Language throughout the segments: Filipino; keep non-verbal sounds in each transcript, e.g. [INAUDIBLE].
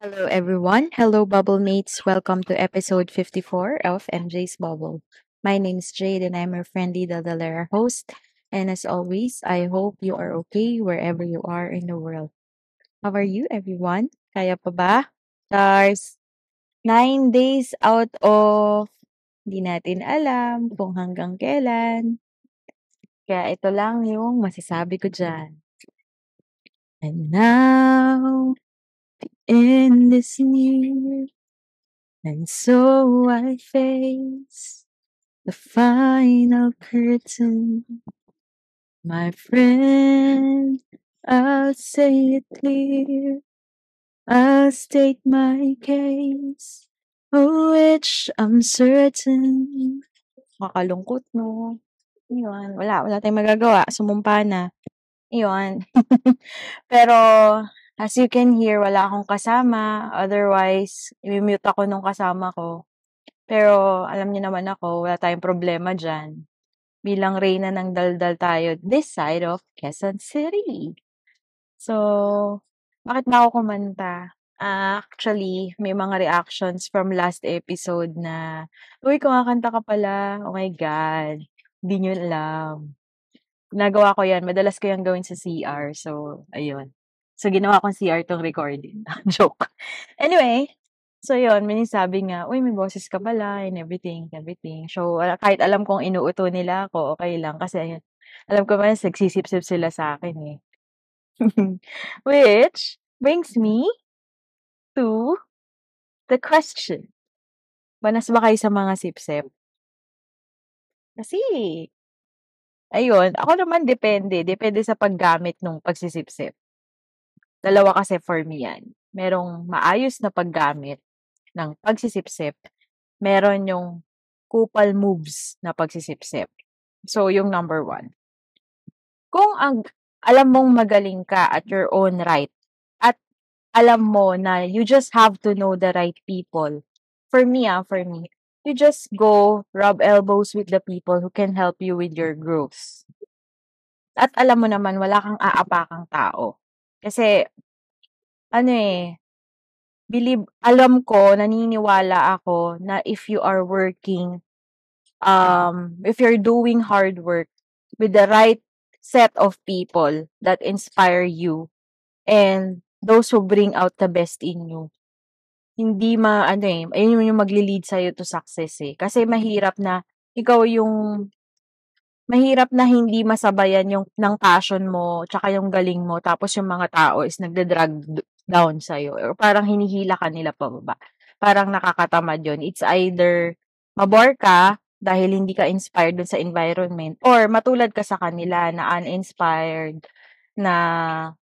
Hello, everyone. Hello, Bubble Mates. Welcome to episode 54 of MJ's Bubble. My name is Jade, and I'm your friendly Dadalera host. And as always, I hope you are okay wherever you are in the world. How are you, everyone? Kaya pa ba? Stars, nine days out of di natin alam kung hanggang kailan. Kaya ito lang yung masasabi ko dyan. And now, in this year. And so I face the final curtain. My friend, I'll say it clear. I'll state my case, of which I'm certain. Makalungkot, no? Yun, wala, wala tayong magagawa. Sumumpa na. Yun. [LAUGHS] Pero, As you can hear, wala akong kasama. Otherwise, i-mute ako nung kasama ko. Pero, alam niyo naman ako, wala tayong problema dyan. Bilang reyna ng daldal tayo this side of Quezon City. So, bakit ba ako kumanta? Uh, actually, may mga reactions from last episode na, Uy, kumakanta ka pala. Oh my God. Hindi nyo alam. Nagawa ko yan. Madalas ko yan gawin sa CR. So, ayun. So, ginawa kong CR tong recording. [LAUGHS] Joke. Anyway, so yun, may sabi nga, uy, may boses ka pala, and everything, everything. So, kahit alam kong inuuto nila ako, okay lang. Kasi, ayun, alam ko ba, nagsisip-sip sila sa akin eh. [LAUGHS] Which brings me to the question. Banas ba kayo sa mga sip-sip? Kasi, ayun, ako naman depende. Depende sa paggamit ng pagsisip-sip. Dalawa kasi for me yan. Merong maayos na paggamit ng pagsisipsip. Meron yung kupal moves na pagsisipsip. So, yung number one. Kung ang alam mong magaling ka at your own right, at alam mo na you just have to know the right people. For me, ah, for me, you just go rub elbows with the people who can help you with your growth. At alam mo naman, wala kang aapakang tao. Kasi, ano eh, believe, alam ko, naniniwala ako na if you are working, um, if you're doing hard work with the right set of people that inspire you and those who bring out the best in you, hindi ma, ano eh, ayun yung magli-lead sa'yo to success eh. Kasi mahirap na ikaw yung mahirap na hindi masabayan yung ng passion mo tsaka yung galing mo tapos yung mga tao is nagda-drag down sa iyo or parang hinihila ka nila pababa. Parang nakakatamad yun. It's either mabore ka dahil hindi ka inspired dun sa environment or matulad ka sa kanila na uninspired na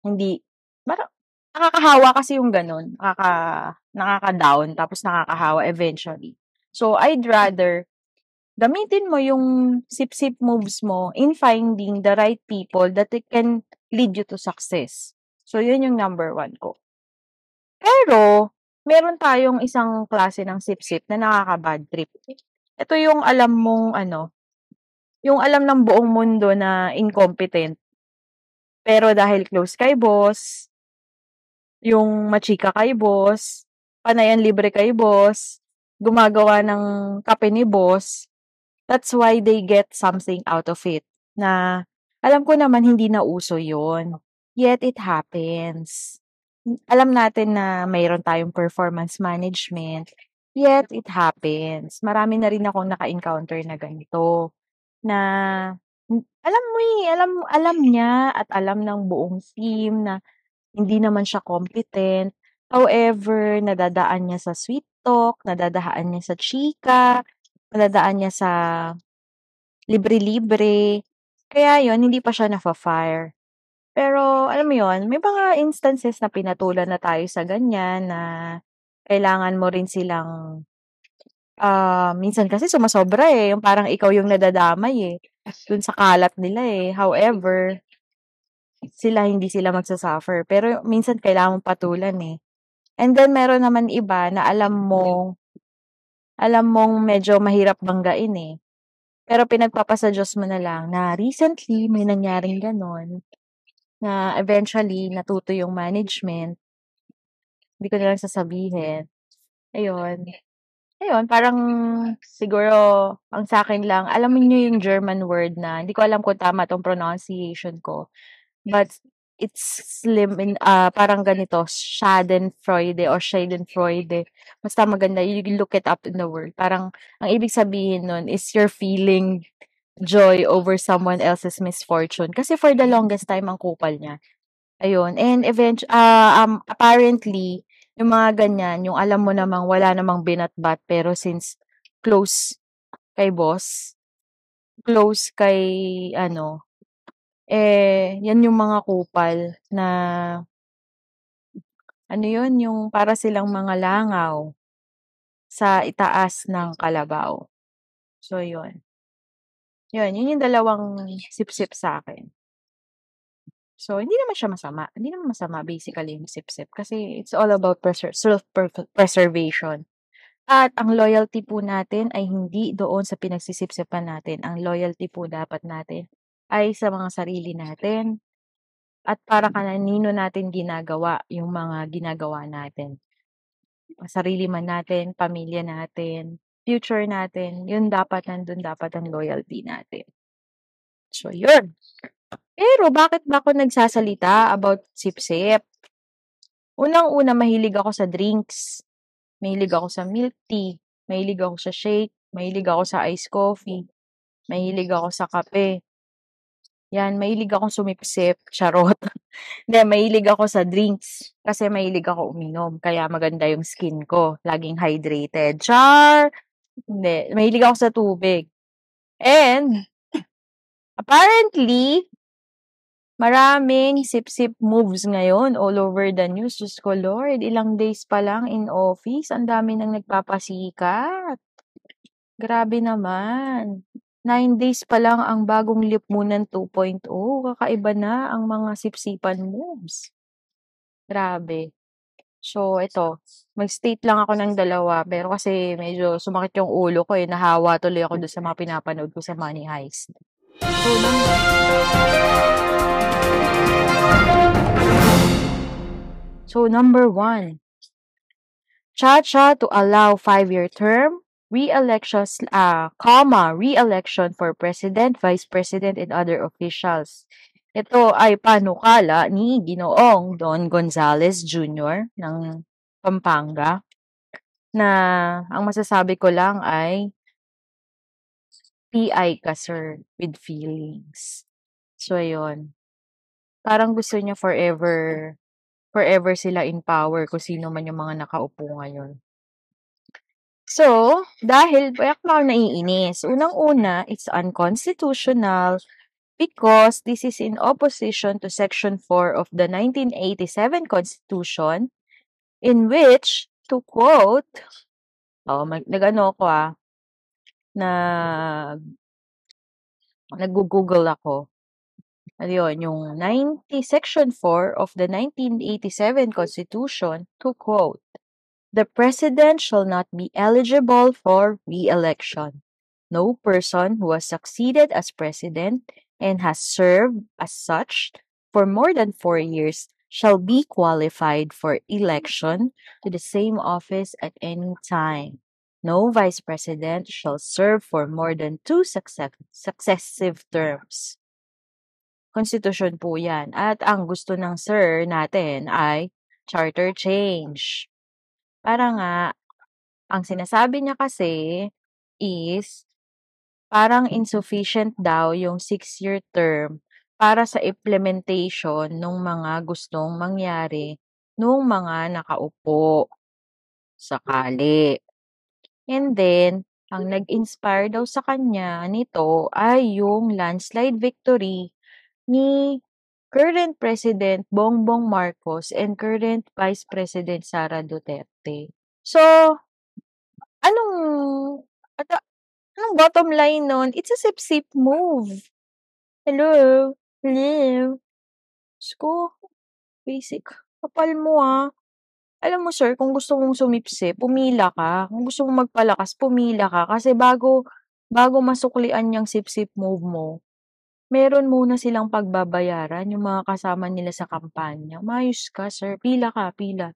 hindi parang nakakahawa kasi yung ganun. Nakaka, nakaka-down tapos nakakahawa eventually. So, I'd rather gamitin mo yung sip-sip moves mo in finding the right people that can lead you to success. So, yun yung number one ko. Pero, meron tayong isang klase ng sip-sip na nakaka-bad trip. Ito yung alam mong ano, yung alam ng buong mundo na incompetent. Pero dahil close kay boss, yung machika kay boss, panayan libre kay boss, gumagawa ng kape ni boss, That's why they get something out of it na alam ko naman hindi na uso yun. Yet it happens. Alam natin na mayroon tayong performance management. Yet it happens. Marami na rin akong naka-encounter na ganito. Na alam mo eh, alam, alam niya at alam ng buong team na hindi naman siya competent. However, nadadaan niya sa sweet talk, nadadaan niya sa chika, Nadadaan niya sa libre-libre. Kaya yun, hindi pa siya nafa-fire. Pero alam mo yun, may mga instances na pinatulan na tayo sa ganyan na kailangan mo rin silang ah, minsan kasi sumosobra, eh, yung parang ikaw yung nadadamay, eh, dun sa kalat nila, eh. However sila hindi sila magsa-suffer, pero minsan kailangan patulan, eh. And then meron naman iba na alam mong alam mong medyo mahirap banggain, eh. Pero pinagpapasa Diyos mo na lang na recently may nangyaring gano'n, na eventually natuto yung management. Hindi ko na lang sasabihin. Ayun. Ayun, parang siguro ang sa'kin lang, alam niyo yung German word na hindi ko alam kung tama 'tong pronunciation ko, but it's slim in ah, parang ganito, Schadenfreude or Schadenfreude. Basta maganda, you look it up in the word. Parang ang ibig sabihin nun is you're feeling joy over someone else's misfortune. Kasi for the longest time ang kupal niya. Ayun, and event ah, um, apparently yung mga ganyan, yung alam mo namang wala namang binatbat pero since close kay boss, close kay ano, eh, yan yung mga kupal na ano yun, yung para silang mga langaw sa itaas ng kalabaw. So yun. Yun, yun yung dalawang sip-sip sa'kin. So, hindi naman siya masama. Hindi naman masama basically yung sip-sip kasi it's all about preser self-preservation. At ang loyalty po natin ay hindi doon sa pinagsisip-sipan natin. Ang loyalty po dapat natin ay sa mga sarili natin at para kanino natin ginagawa yung mga ginagawa natin. Sarili man natin, pamilya natin, future natin, yun dapat nandun dapat ang loyalty natin. So, yun. Pero bakit ba ako nagsasalita about sip-sip? Unang-una, mahilig ako sa drinks. Mahilig ako sa milk tea. Mahilig ako sa shake. Mahilig ako sa iced coffee. Mahilig ako sa kape. Yan, mahilig akong sumipsip. Charot. [LAUGHS] Hindi, mahilig ako sa drinks. Kasi mahilig ako uminom. Kaya maganda yung skin ko. Laging hydrated. Char! Hindi, mahilig ako sa tubig. And, apparently, maraming sip-sip moves ngayon all over the news. Diyos ko Lord, ilang days pa lang in office, ang dami nang nagpapasikat. Grabe naman. 9 days pa lang ang bagong Lipunan 2.0, kakaiba na ang mga sipsipan moves. Grabe. So, ito, mag-state lang ako ng dalawa, pero kasi medyo sumakit yung ulo ko, eh, nahawa tuloy ako dun sa mga pinapanood ko sa Money Heist. So, So, number one, Cha-cha to allow five-year term, re-elections, ah, comma, re-election for President, Vice President, and other officials. Ito ay panukala ni Ginoong Don Gonzales Jr. ng Pampanga na ang masasabi ko lang ay PI ka sir with feelings. So, ayun. Parang gusto niya forever forever sila in power kung sino man yung mga nakaupo ngayon. So, dahil bakit ako naiinis? Unang-una, it's unconstitutional because this is in opposition to Section 4 of the 1987 Constitution in which, to quote, oh, nag-ano ko ah, nag nag-google ako. Ano yun, yung 90, Section 4 of the 1987 Constitution, to quote, The President shall not be eligible for re-election. No person who has succeeded as President and has served as such for more than four years shall be qualified for election to the same office at any time. No Vice President shall serve for more than two success successive terms. Constitution po yan. At ang gusto ng sir natin ay charter change. Para nga, ang sinasabi niya kasi is parang insufficient daw yung six-year term para sa implementation ng mga gustong mangyari nung mga nakaupo sakali. And then, ang nag-inspire daw sa kanya nito ay yung landslide victory ni current President Bongbong Marcos and current Vice President Sara Duterte. So, Anong ata anong bottom line nun? It's a sip-sip move. Hello? Hello? Diyos ko, basic. Kapal mo, ah. Alam mo sir, kung gusto mong sumipsip, pumila ka. Kung gusto mong magpalakas, pumila ka. Kasi bago bago masuklian yang sip-sip move mo, meron muna silang pagbabayaran yung mga kasama nila sa kampanya. Umayos ka sir, pila ka, pila.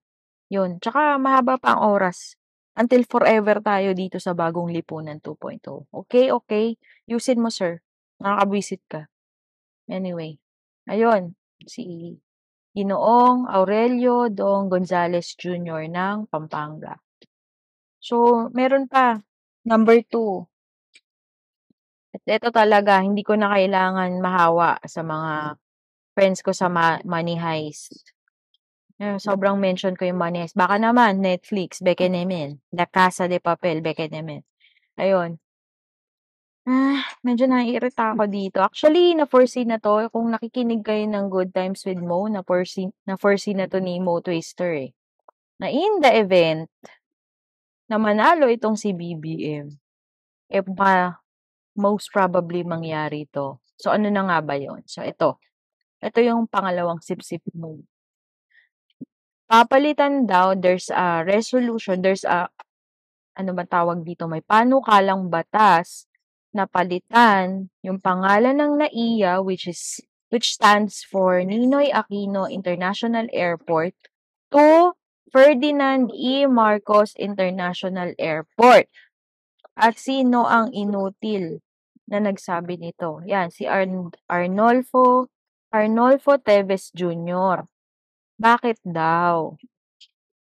Yun, tsaka mahaba pa ang oras. Until forever tayo dito sa Bagong Lipunan 2.0. Okey, okey? Yusin mo sir, nakakabwisit ka. Anyway, ayun, si Ginoong Aurelio Dong Gonzales Jr. ng Pampanga. So, meron pa, number 2. Eto talaga hindi ko na kailangan mahawa sa mga friends ko sa ma money heist. Ayun, sobrang mention ko yung money heist. Baka naman Netflix, beke naman. La Casa de Papel, beke naman. Ayun. Ah, medyo naiirita ako dito. Actually, na-foresee na 'to kung nakikinig kayo ng Good Times with Mo, na-foresee na-foresee na 'to ni Mo Twister, eh. Na in the event na manalo itong si BBM, eh, pa most probably mangyari 'to. So, ano na nga ba yun? So, ito. Ito yung pangalawang sip-sip move. Papalitan daw, there's a resolution, there's a ano bang tawag dito, may panukalang batas na palitan yung pangalan ng NAIA which is which stands for Ninoy Aquino International Airport to Ferdinand E. Marcos International Airport. At sino ang inutil na nagsabi nito? Yan, si Arn Arnolfo Arnolfo Teves Jr. Bakit daw?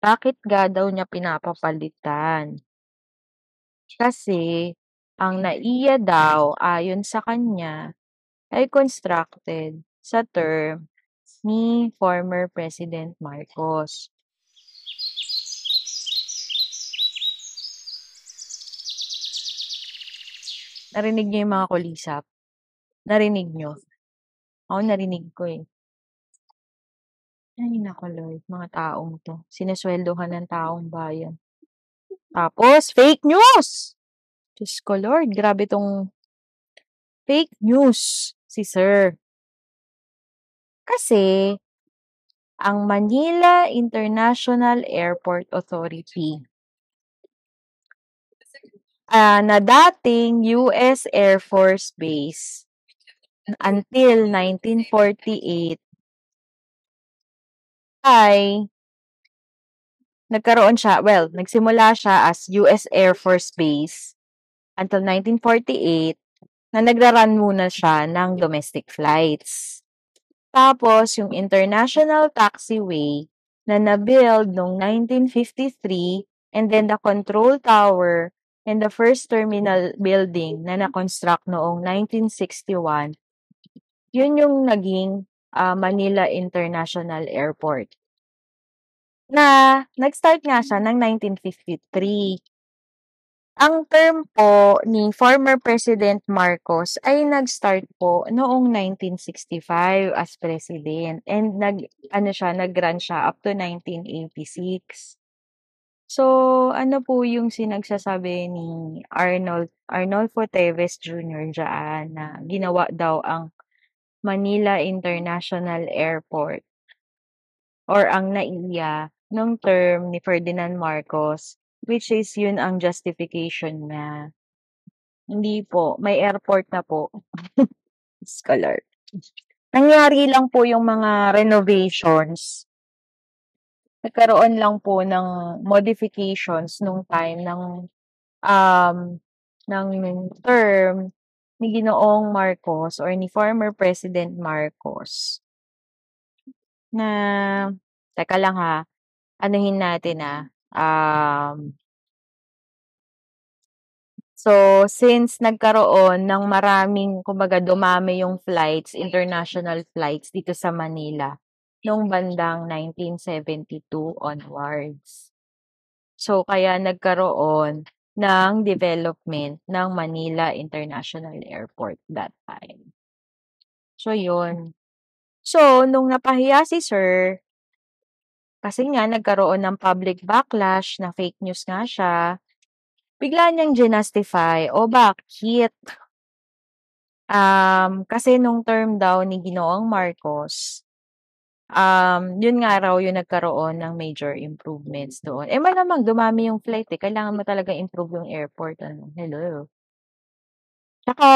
Bakit nga daw niya pinapapalitan? Kasi ang NAIA daw ayon sa kanya ay constructed sa term ni former President Marcos. Narinig niyo yung mga kulisap? Narinig niyo? Ako narinig ko, eh. Ay naku Lord, mga taong 'to, sineswelduhan ng taong bayan. Tapos fake news! Diyos ko Lord, grabe 'tong fake news si sir. Kasi, ang Manila International Airport Authority ah, na dating US Air Force Base until 1948 ay nagkaroon siya well, nagsimula siya as US Air Force Base until 1948 na nagra-run muna siya ng domestic flights. Tapos yung International Taxiway na na-build noong 1953 and then the control tower and the first terminal building na na-construct noong 1961, yun yung naging, ah, Manila International Airport. Na nag-start nga siya ng 1953. Ang term po ni former President Marcos ay nag-start po noong 1965 as president and nag-ano siya, nag-run siya up to 1986. So, ano po yung sinagsasabi ni Arnold Arnolfo Teves Jr. diyaan na ginawa daw ang Manila International Airport or ang NAIA nung term ni Ferdinand Marcos, which is yun ang justification niya. Hindi po, may airport na po. [LAUGHS] Lord. Nangyari lang po yung mga renovations. Nagkaroon lang po ng modifications nung time ng, um, ng term ni Ginoong Marcos or ni former President Marcos. Na teka lang ha, anuhin natin, ah, um So, since nagkaroon ng maraming kumbaga dumami yung flights, international flights dito sa Manila nung bandang 1972 onwards. So, kaya nagkaroon ng development ng Manila International Airport that time. So, yun. So, nung napahiya si sir kasi nga nagkaroon ng public backlash na fake news nga siya bigla niyang ginustify, o bakit? Um, kasi nung term daw ni Ginoong Marcos, um, yun nga raw yung nagkaroon ng major improvements doon. Eh malamang dumami yung flight eh, kailangan mo talaga improve yung airport. Ano? Hello. Tsaka,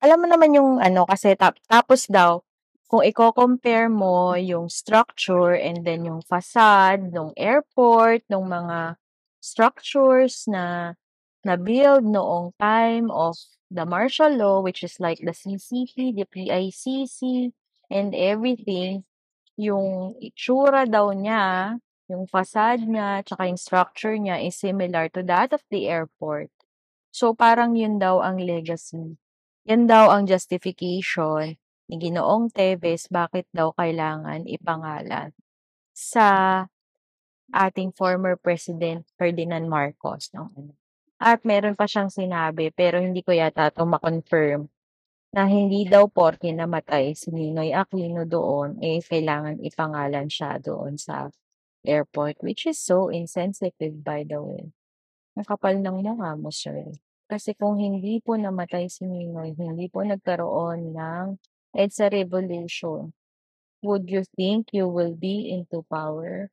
alam mo naman yung ano, kasi tap, tapos daw, kung i-compare mo yung structure and then yung facade ng airport, ng mga structures na na-build noong time of the martial law, which is like the CCP, the PICC, and everything, yung itsura daw niya, yung facade niya, tsaka yung structure niya is similar to that of the airport. So, parang yun daw ang legacy. Yan daw ang justification ni Ginoong Teves bakit daw kailangan ipangalan sa ating former President Ferdinand Marcos. No? At meron pa siyang sinabi, pero hindi ko yata ito ma-confirm, na hindi daw porke namatay si Ninoy Aquino doon, eh kailangan ipangalan siya doon sa airport, which is so insensitive by the way. Ang kapal ng mukha mo, sir. Kasi kung hindi po namatay si Ninoy, hindi po nagkaroon ng EDSA revolution, would you think you will be into power?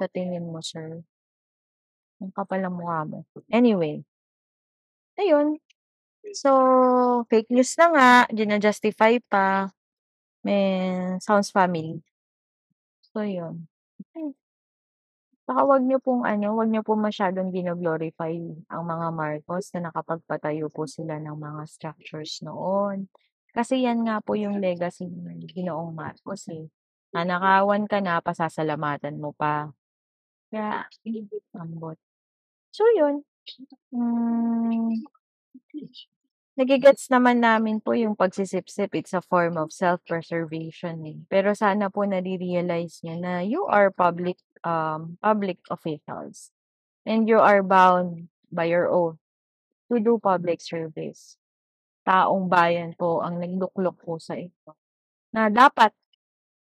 Sa tingin mo, sir? Ang kapal ng mukha mo. Anyway. Ayun. So, fake news na nga, gina-justify pa. May sounds family. So, yun. Saka wag niyo pong ano, wag niyo pong masyadong gino-glorify ang mga Marcos na nakapagpatayo po sila ng mga structures noon. Kasi yan nga po yung legacy ng Ginoong Marcos eh. Nanakawan ka na, pasasalamatan mo pa. Kaya, ambot. So, yun. Hmm. Nagigets naman namin po yung pagsisipsip. It's a form of self-preservation eh. Pero sana po nare-realize niyo na you are public um, public officials. And you are bound by your oath to do public service. Taong bayan po ang nagluklok po sa inyo. Na dapat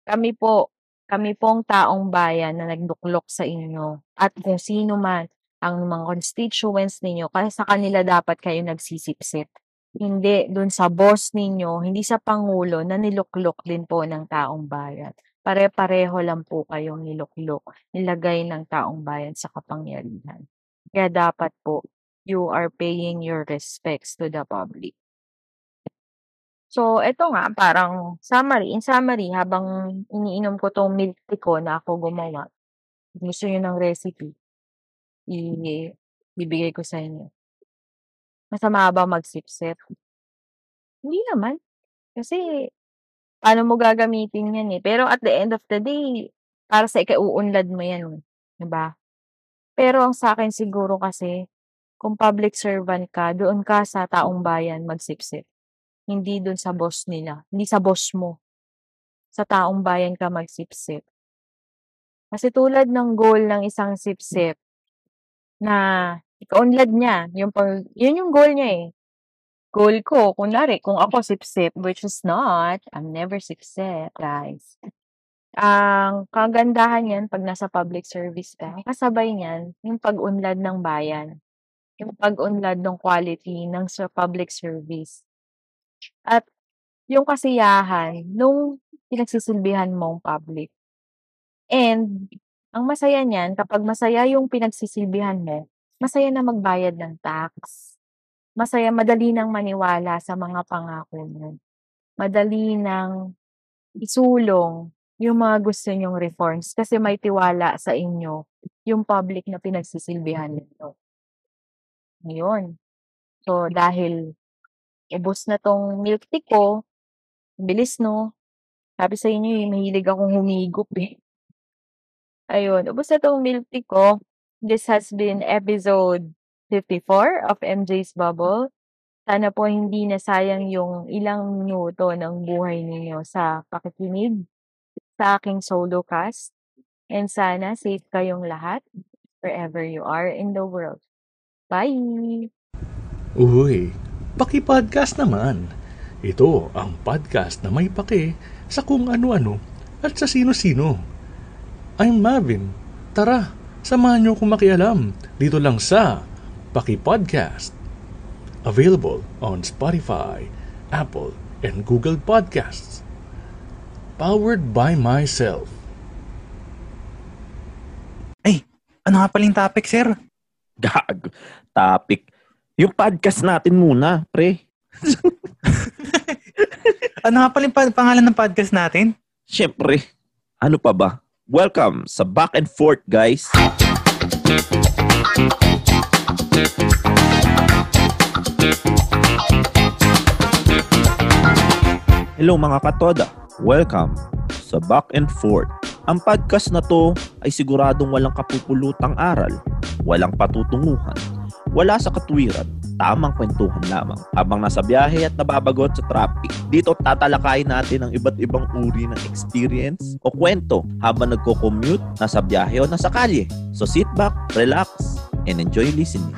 kami po, kami pong taong bayan na nagduklok sa inyo at kung sino man ang mga constituents ninyo, kasi sa kanila dapat kayo nagsisipsip. Hindi dun sa boss ninyo, hindi sa pangulo na niluklok din po ng taong bayan. Pare-pareho lang po kayong niluklok, nilagay ng taong bayan sa kapangyarihan. Kaya dapat po, you are paying your respects to the public. So, eto nga, parang summary. In summary, habang iniinom ko tong milk tea ko na ako gumawa, gusto nyo ng recipe, ibibigay ko sa inyo. Masama ba magsipsip? Hindi naman. Kasi, paano mo gagamitin yan eh. Pero at the end of the day, para sa ikauunlad mo yan. Diba? Pero ang sa akin siguro kasi, kung public servant ka, doon ka sa taong bayan magsipsip. Hindi doon sa boss nila. Hindi sa boss mo. Sa taong bayan ka magsipsip. Kasi tulad ng goal ng isang sipsip, na ikaunlad niya, yung pag yun yung goal niya, eh. Goal ko, kunwari kung ako sip-sip, which is not, I'm never sip-sip, guys. Ang kagandahan niyan 'pag nasa public service ka, kasabay niyan yung pag-unlad ng bayan. Yung pag-unlad ng quality ng sa public service. At yung kasiyahan nung pinagsisilbihan mong public. And ang masaya niyan kapag masaya yung pinagsisilbihan mo, masaya na magbayad ng tax. Masaya madali nang maniwala sa mga pangako mo. Madali nang isulong yung mga gusto niyong reforms kasi may tiwala sa inyo yung public na pinagsisilbihan ninyo. Ngayon. So, dahil ubos na 'tong milk tea ko, bilis 'no? Sabi sa inyo, eh, mahilig akong humigop, eh. Ayun, ubos na 'tong milk tea ko. This has been episode 54 of MJ's Bubble. Sana po hindi nasayang yung ilang minuto ng buhay ninyo sa pakikinig sa aking solo cast. And sana safe kayong lahat wherever you are in the world. Bye! Uy, paki-podcast naman. Ito ang podcast na may pake sa kung ano-ano at sa sino-sino. I'm Marvin. Tara, samahan niyo akong makialam dito lang sa Paki Podcast. Available on Spotify, Apple, and Google Podcasts. Powered by myself. Ay, ano nga paling topic, sir? Gag. Topic. Yung podcast natin muna, pre. [LAUGHS] Ano nga paling pa- pangalan ng podcast natin? Siyempre. Ano pa ba? Welcome sa Back and Forth, guys. Hello mga katoda. Welcome sa Back and Forth. Ang podcast na to ay siguradong walang kapupulutang aral, walang patutunguhan, wala sa katwiran, tamang kwentuhan lamang habang nasa biyahe at nababagot sa traffic. Dito tatalakayin natin ang iba't ibang uri ng experience o kwento habang nagko-commute, nasa biyahe o nasa kalye. So sit back, relax, and enjoy listening.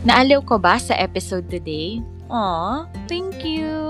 Naaliw ko ba sa episode today? Aw, thank you!